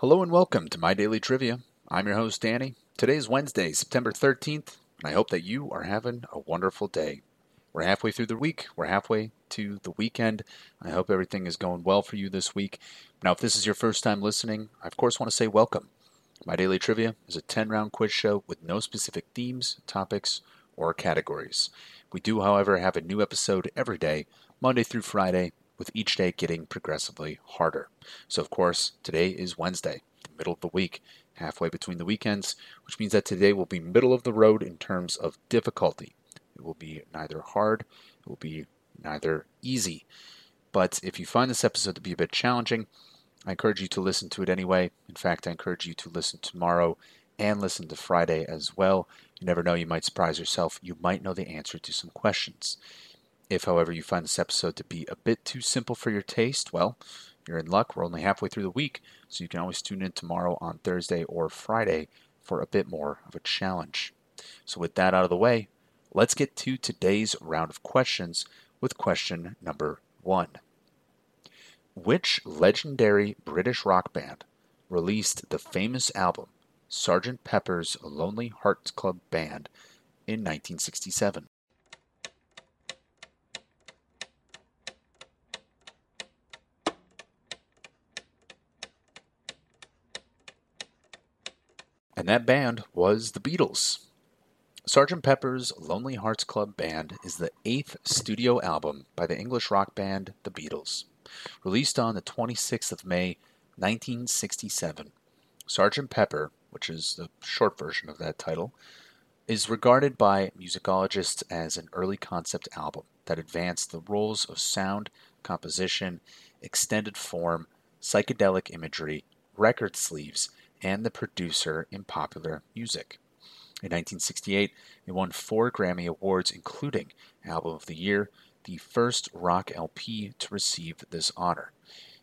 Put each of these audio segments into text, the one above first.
Hello and welcome to My Daily Trivia. I'm your host, Danny. Today is Wednesday, September 13th, and I hope that you are having a wonderful day. We're halfway through the week, we're halfway to the weekend. I hope everything is going well for you this week. Now, if this is your first time listening, I of course want to say welcome. My Daily Trivia is a 10 round quiz show with no specific themes, topics, or categories. We do, however, have a new episode every day, Monday through Friday, with each day getting progressively harder. So, of course, today is Wednesday, the middle of the week, halfway between the weekends, which means that today will be middle of the road in terms of difficulty. It will be neither hard, it will be neither easy. But if you find this episode to be a bit challenging, I encourage you to listen to it anyway. In fact, I encourage you to listen tomorrow and listen to Friday as well. You never know, you might surprise yourself. You might know the answer to some questions. If, however, you find this episode to be a bit too simple for your taste, well, you're in luck. We're only halfway through the week, so you can always tune in tomorrow on Thursday or Friday for a bit more of a challenge. So, with that out of the way, let's get to today's round of questions with question number one. Which legendary British rock band released the famous album Sgt. Pepper's Lonely Hearts Club Band in 1967? And that band was the Beatles. Sgt. Pepper's Lonely Hearts Club Band is the eighth studio album by the English rock band The Beatles. Released on the 26th of May, 1967, Sgt. Pepper, which is the short version of that title, is regarded by musicologists as an early concept album that advanced the roles of sound, composition, extended form, psychedelic imagery, record sleeves, and the producer in popular music. In 1968, it won four Grammy Awards, including Album of the Year, the first rock LP to receive this honor.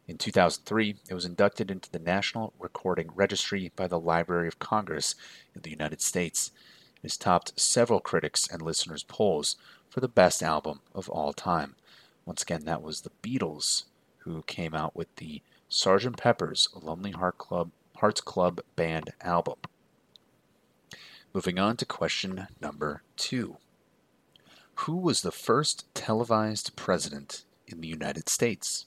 In 2003, it was inducted into the National Recording Registry by the Library of Congress in the United States. It has topped several critics and listeners' polls for the best album of all time. Once again, that was the Beatles who came out with the Sgt. Pepper's Lonely Heart Club Hearts Club Band album. Moving on to question number two Who was the first televised president in the United States?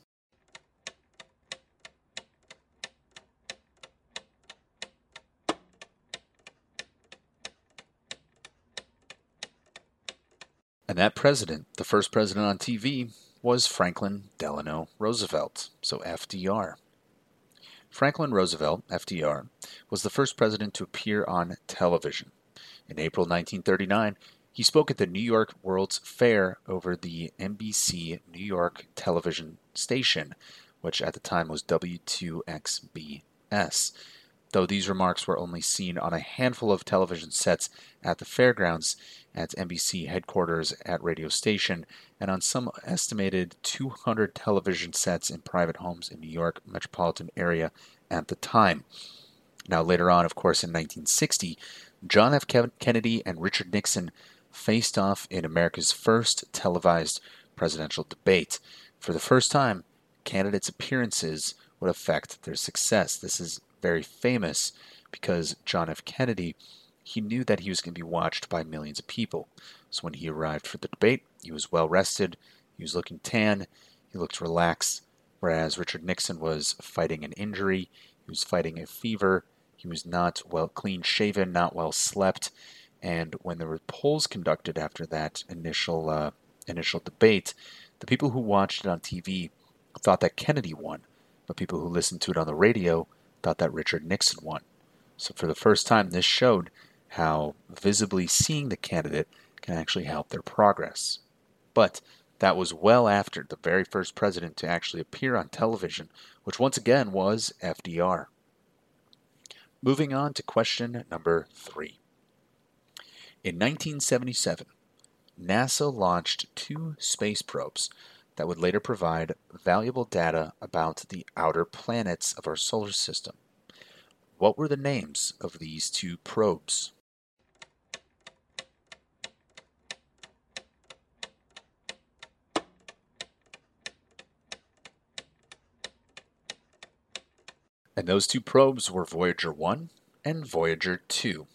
And that president, the first president on TV, was Franklin Delano Roosevelt, so FDR. Franklin Roosevelt, FDR, was the first president to appear on television. In April 1939, he spoke at the New York World's Fair over the NBC New York television station, which at the time was W2XBS. Though these remarks were only seen on a handful of television sets at the fairgrounds, at NBC headquarters at radio station, and on some estimated 200 television sets in private homes in New York metropolitan area at the time. Now, later on, of course, in 1960, John F. Kennedy and Richard Nixon faced off in America's first televised presidential debate. For the first time, candidates' appearances would affect their success. This is very famous because John F. Kennedy, he knew that he was going to be watched by millions of people. So when he arrived for the debate, he was well rested, he was looking tan, he looked relaxed, whereas Richard Nixon was fighting an injury, he was fighting a fever, he was not well clean shaven, not well slept, and when there were polls conducted after that initial uh, initial debate, the people who watched it on TV thought that Kennedy won, but people who listened to it on the radio thought that Richard Nixon won. So for the first time, this showed how visibly seeing the candidate can actually help their progress. But that was well after the very first president to actually appear on television, which once again was FDR. Moving on to question number three. In 1977, NASA launched two space probes that would later provide valuable data about the outer planets of our solar system. What were the names of these two probes? And those two probes were Voyager 1 and Voyager 2.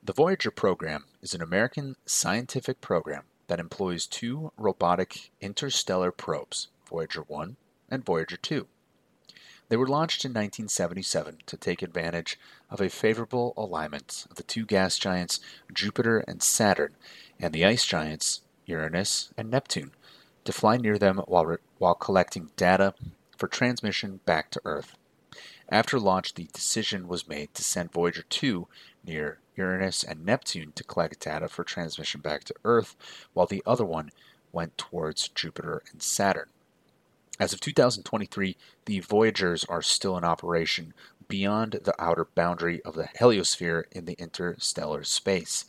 The Voyager program is an American scientific program that employs two robotic interstellar probes, Voyager 1 and Voyager 2. They were launched in 1977 to take advantage of a favorable alignment of the two gas giants Jupiter and Saturn and the ice giants Uranus and Neptune to fly near them while, re- while collecting data for transmission back to Earth. After launch, the decision was made to send Voyager 2 near Uranus and Neptune to collect data for transmission back to Earth, while the other one went towards Jupiter and Saturn. As of 2023, the Voyagers are still in operation beyond the outer boundary of the heliosphere in the interstellar space.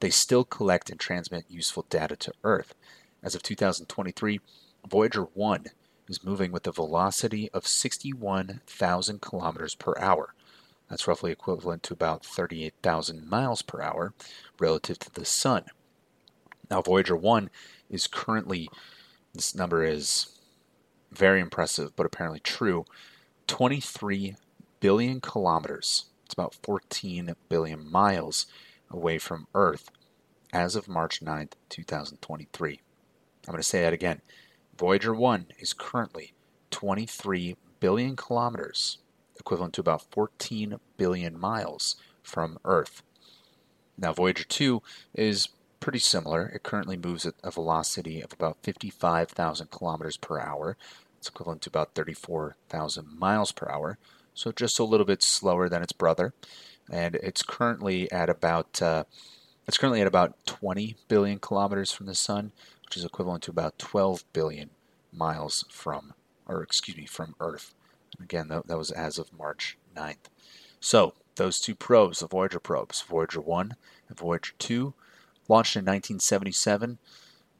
They still collect and transmit useful data to Earth. As of 2023, Voyager 1 is moving with a velocity of 61,000 kilometers per hour. That's roughly equivalent to about 38,000 miles per hour relative to the Sun. Now, Voyager 1 is currently, this number is very impressive, but apparently true, 23 billion kilometers. It's about 14 billion miles away from Earth as of March 9th, 2023. I'm going to say that again. Voyager 1 is currently 23 billion kilometers, equivalent to about 14 billion miles from Earth. Now, Voyager 2 is pretty similar. It currently moves at a velocity of about 55,000 kilometers per hour. It's equivalent to about 34,000 miles per hour, so just a little bit slower than its brother. And it's currently at about uh, it's currently at about 20 billion kilometers from the sun, which is equivalent to about 12 billion miles from, or excuse me, from Earth. Again, that, that was as of March 9th. So, those two probes, the Voyager probes, Voyager 1 and Voyager 2, launched in 1977,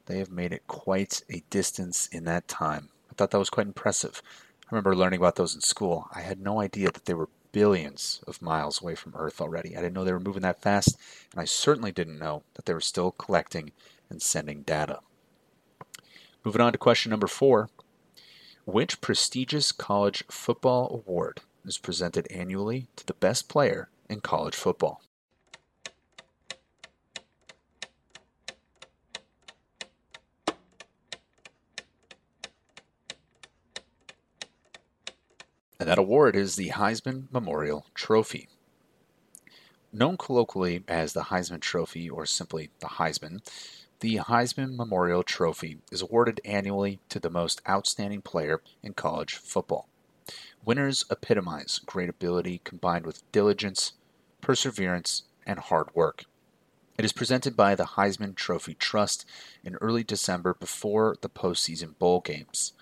they have made it quite a distance in that time. I thought that was quite impressive. I remember learning about those in school. I had no idea that they were billions of miles away from Earth already. I didn't know they were moving that fast, and I certainly didn't know that they were still collecting and sending data. Moving on to question number four Which prestigious college football award is presented annually to the best player in college football? And that award is the Heisman Memorial Trophy. Known colloquially as the Heisman Trophy or simply the Heisman, the Heisman Memorial Trophy is awarded annually to the most outstanding player in college football. Winners epitomize great ability combined with diligence, perseverance, and hard work. It is presented by the Heisman Trophy Trust in early December before the postseason bowl games.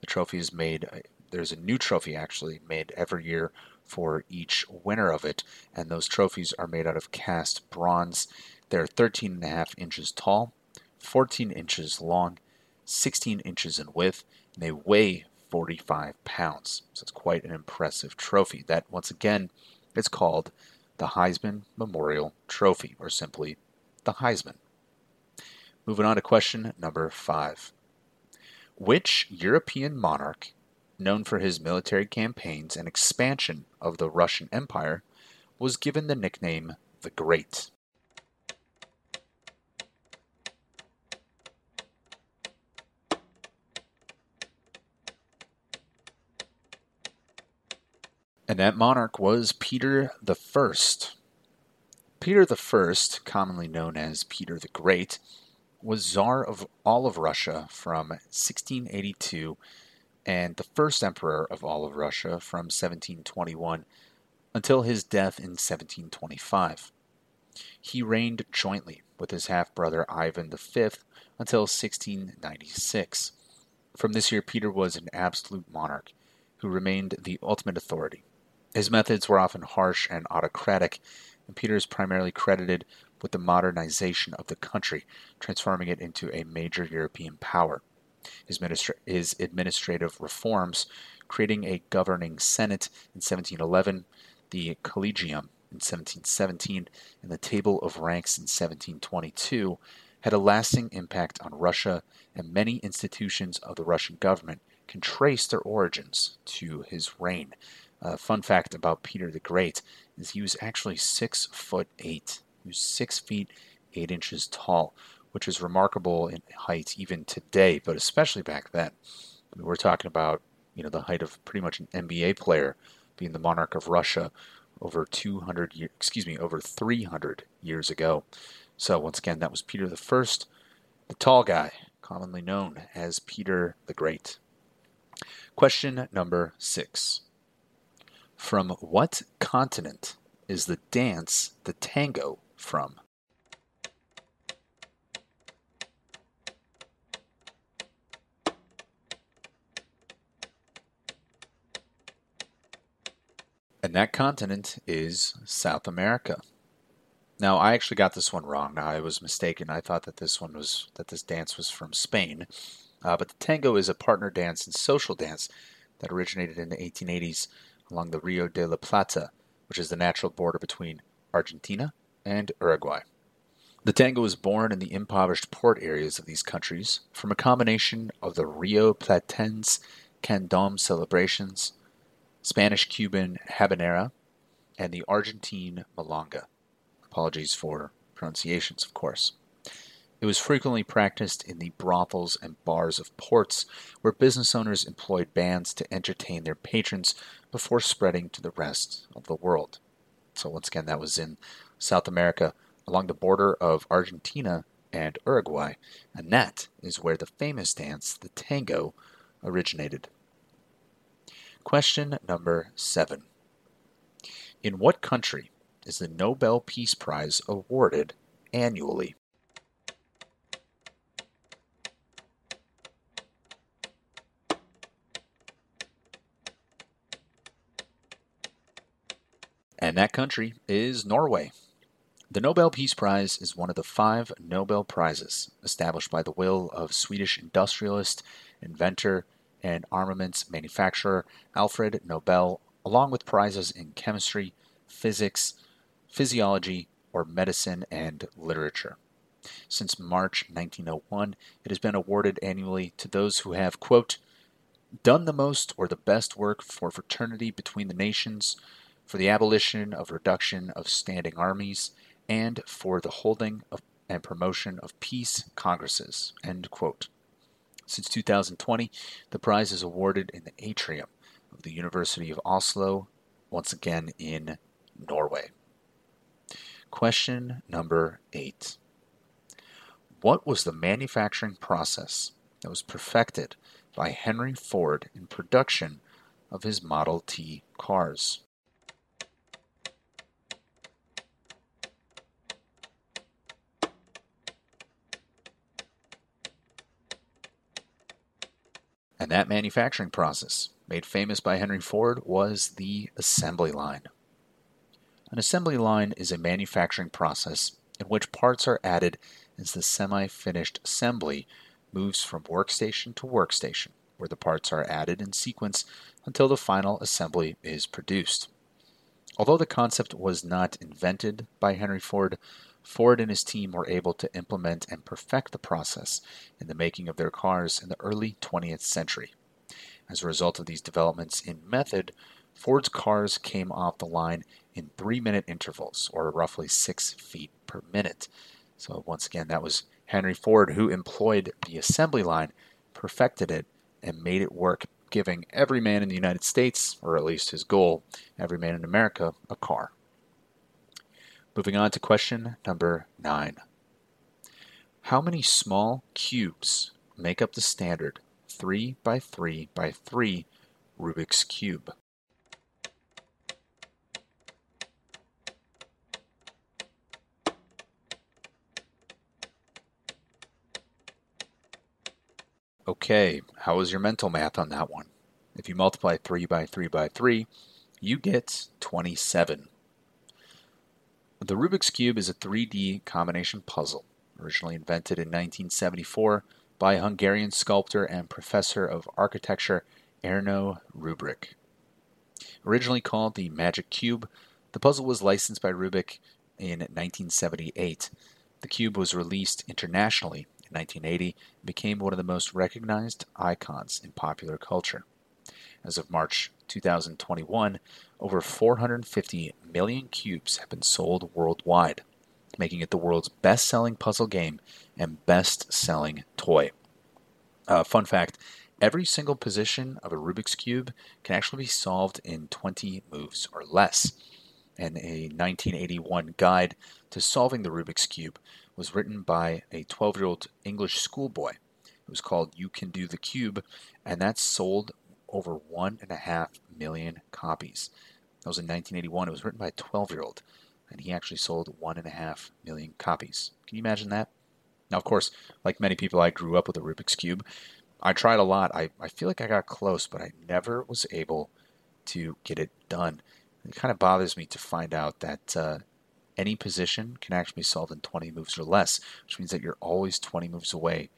The trophy is made there's a new trophy actually made every year for each winner of it, and those trophies are made out of cast bronze. They're 13 and a half inches tall, 14 inches long, 16 inches in width, and they weigh 45 pounds. So it's quite an impressive trophy. That, once again, is called the Heisman Memorial Trophy, or simply the Heisman. Moving on to question number five. Which European monarch known for his military campaigns and expansion of the Russian Empire, was given the nickname the Great. And that monarch was Peter the First. Peter the First, commonly known as Peter the Great, was Tsar of all of Russia from 1682 and the first emperor of all of Russia from 1721 until his death in 1725. He reigned jointly with his half brother Ivan V until 1696. From this year, Peter was an absolute monarch who remained the ultimate authority. His methods were often harsh and autocratic, and Peter is primarily credited with the modernization of the country, transforming it into a major European power his, ministra- his administrative reforms, creating a governing Senate in 1711, the Collegium in 1717, and the Table of Ranks in 1722, had a lasting impact on Russia, and many institutions of the Russian government can trace their origins to his reign. Uh, fun fact about Peter the Great is he was actually six foot eight. He was six feet eight inches tall, which is remarkable in height even today, but especially back then. We're talking about you know the height of pretty much an NBA player, being the monarch of Russia over 200 years, excuse me, over 300 years ago. So once again, that was Peter the First, the tall guy, commonly known as Peter the Great. Question number six. From what continent is the dance, the tango, from? And that continent is South America. Now, I actually got this one wrong. I was mistaken. I thought that this one was that this dance was from Spain, uh, but the tango is a partner dance and social dance that originated in the 1880s along the Rio de la Plata, which is the natural border between Argentina and Uruguay. The tango was born in the impoverished port areas of these countries from a combination of the Rio Platense Candom celebrations, Spanish Cuban habanera, and the Argentine milonga. Apologies for pronunciations, of course. It was frequently practiced in the brothels and bars of ports, where business owners employed bands to entertain their patrons before spreading to the rest of the world. So, once again, that was in South America along the border of Argentina and Uruguay, and that is where the famous dance, the tango, originated. Question number seven In what country is the Nobel Peace Prize awarded annually? And that country is Norway. The Nobel Peace Prize is one of the five Nobel Prizes established by the will of Swedish industrialist, inventor, and armaments manufacturer Alfred Nobel, along with prizes in chemistry, physics, physiology, or medicine and literature. Since March 1901, it has been awarded annually to those who have, quote, done the most or the best work for fraternity between the nations, for the abolition of reduction of standing armies, and for the holding of and promotion of peace congresses. Since 2020, the prize is awarded in the atrium of the University of Oslo, once again in Norway. Question number eight What was the manufacturing process that was perfected by Henry Ford in production of his Model T cars? And that manufacturing process, made famous by Henry Ford, was the assembly line. An assembly line is a manufacturing process in which parts are added as the semi finished assembly moves from workstation to workstation, where the parts are added in sequence until the final assembly is produced. Although the concept was not invented by Henry Ford, Ford and his team were able to implement and perfect the process in the making of their cars in the early 20th century. As a result of these developments in method, Ford's cars came off the line in three minute intervals, or roughly six feet per minute. So, once again, that was Henry Ford who employed the assembly line, perfected it, and made it work, giving every man in the United States, or at least his goal, every man in America, a car. Moving on to question number nine. How many small cubes make up the standard 3 by 3 by 3 Rubik's Cube? Okay, how was your mental math on that one? If you multiply 3 by 3 by 3, you get 27. The Rubik's Cube is a 3D combination puzzle, originally invented in 1974 by Hungarian sculptor and professor of architecture Erno Rubik. Originally called the Magic Cube, the puzzle was licensed by Rubik in 1978. The cube was released internationally in 1980 and became one of the most recognized icons in popular culture. As of March 2021, over 450 million cubes have been sold worldwide, making it the world's best selling puzzle game and best selling toy. Uh, fun fact every single position of a Rubik's Cube can actually be solved in 20 moves or less. And a 1981 guide to solving the Rubik's Cube was written by a 12 year old English schoolboy. It was called You Can Do the Cube, and that sold over one and a half million copies. That was in 1981. It was written by a 12 year old, and he actually sold one and a half million copies. Can you imagine that? Now, of course, like many people, I grew up with a Rubik's Cube. I tried a lot. I, I feel like I got close, but I never was able to get it done. It kind of bothers me to find out that uh, any position can actually be solved in 20 moves or less, which means that you're always 20 moves away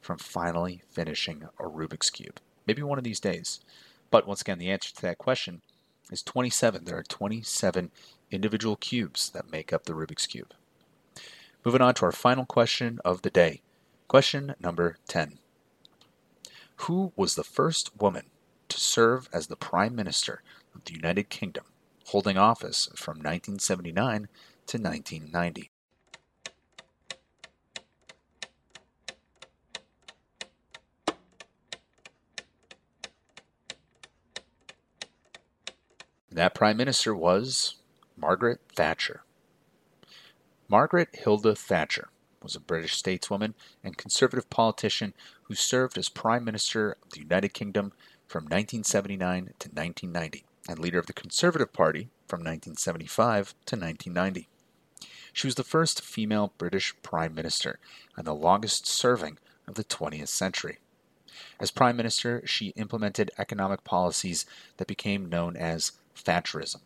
from finally finishing a Rubik's Cube. Maybe one of these days. But once again, the answer to that question is 27. There are 27 individual cubes that make up the Rubik's Cube. Moving on to our final question of the day. Question number 10. Who was the first woman to serve as the Prime Minister of the United Kingdom, holding office from 1979 to 1990? That prime minister was Margaret Thatcher. Margaret Hilda Thatcher was a British stateswoman and conservative politician who served as Prime Minister of the United Kingdom from 1979 to 1990 and leader of the Conservative Party from 1975 to 1990. She was the first female British Prime Minister and the longest serving of the 20th century. As Prime Minister, she implemented economic policies that became known as Thatcherism.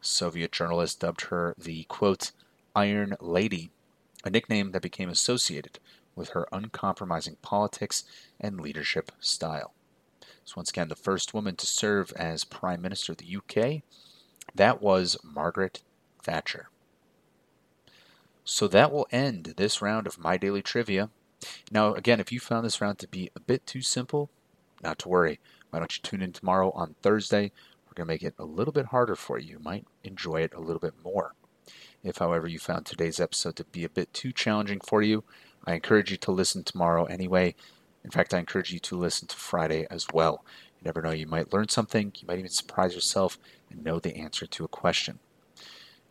Soviet journalists dubbed her the, quote, Iron Lady, a nickname that became associated with her uncompromising politics and leadership style. So, once again, the first woman to serve as Prime Minister of the UK, that was Margaret Thatcher. So, that will end this round of My Daily Trivia. Now, again, if you found this round to be a bit too simple, not to worry. Why don't you tune in tomorrow on Thursday we're going to make it a little bit harder for you. You might enjoy it a little bit more. If, however, you found today's episode to be a bit too challenging for you, I encourage you to listen tomorrow anyway. In fact, I encourage you to listen to Friday as well. You never know, you might learn something, you might even surprise yourself and know the answer to a question.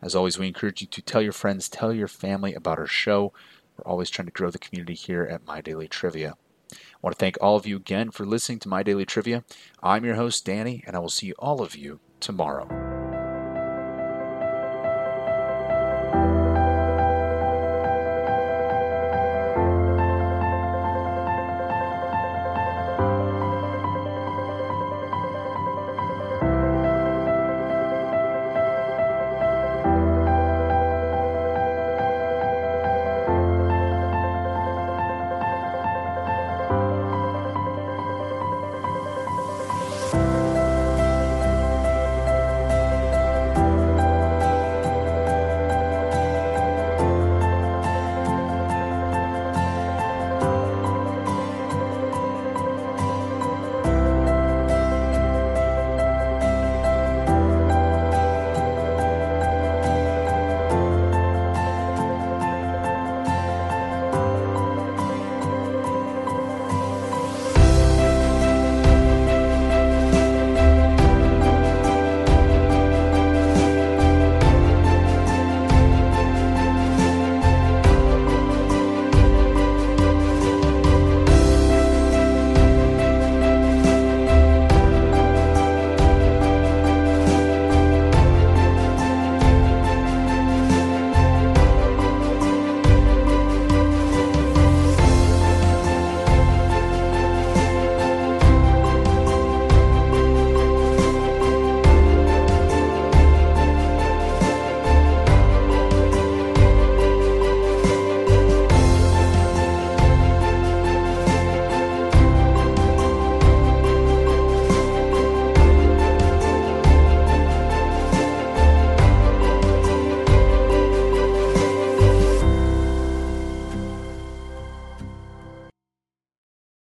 As always, we encourage you to tell your friends, tell your family about our show. We're always trying to grow the community here at My Daily Trivia. I want to thank all of you again for listening to My Daily Trivia. I'm your host, Danny, and I will see all of you tomorrow.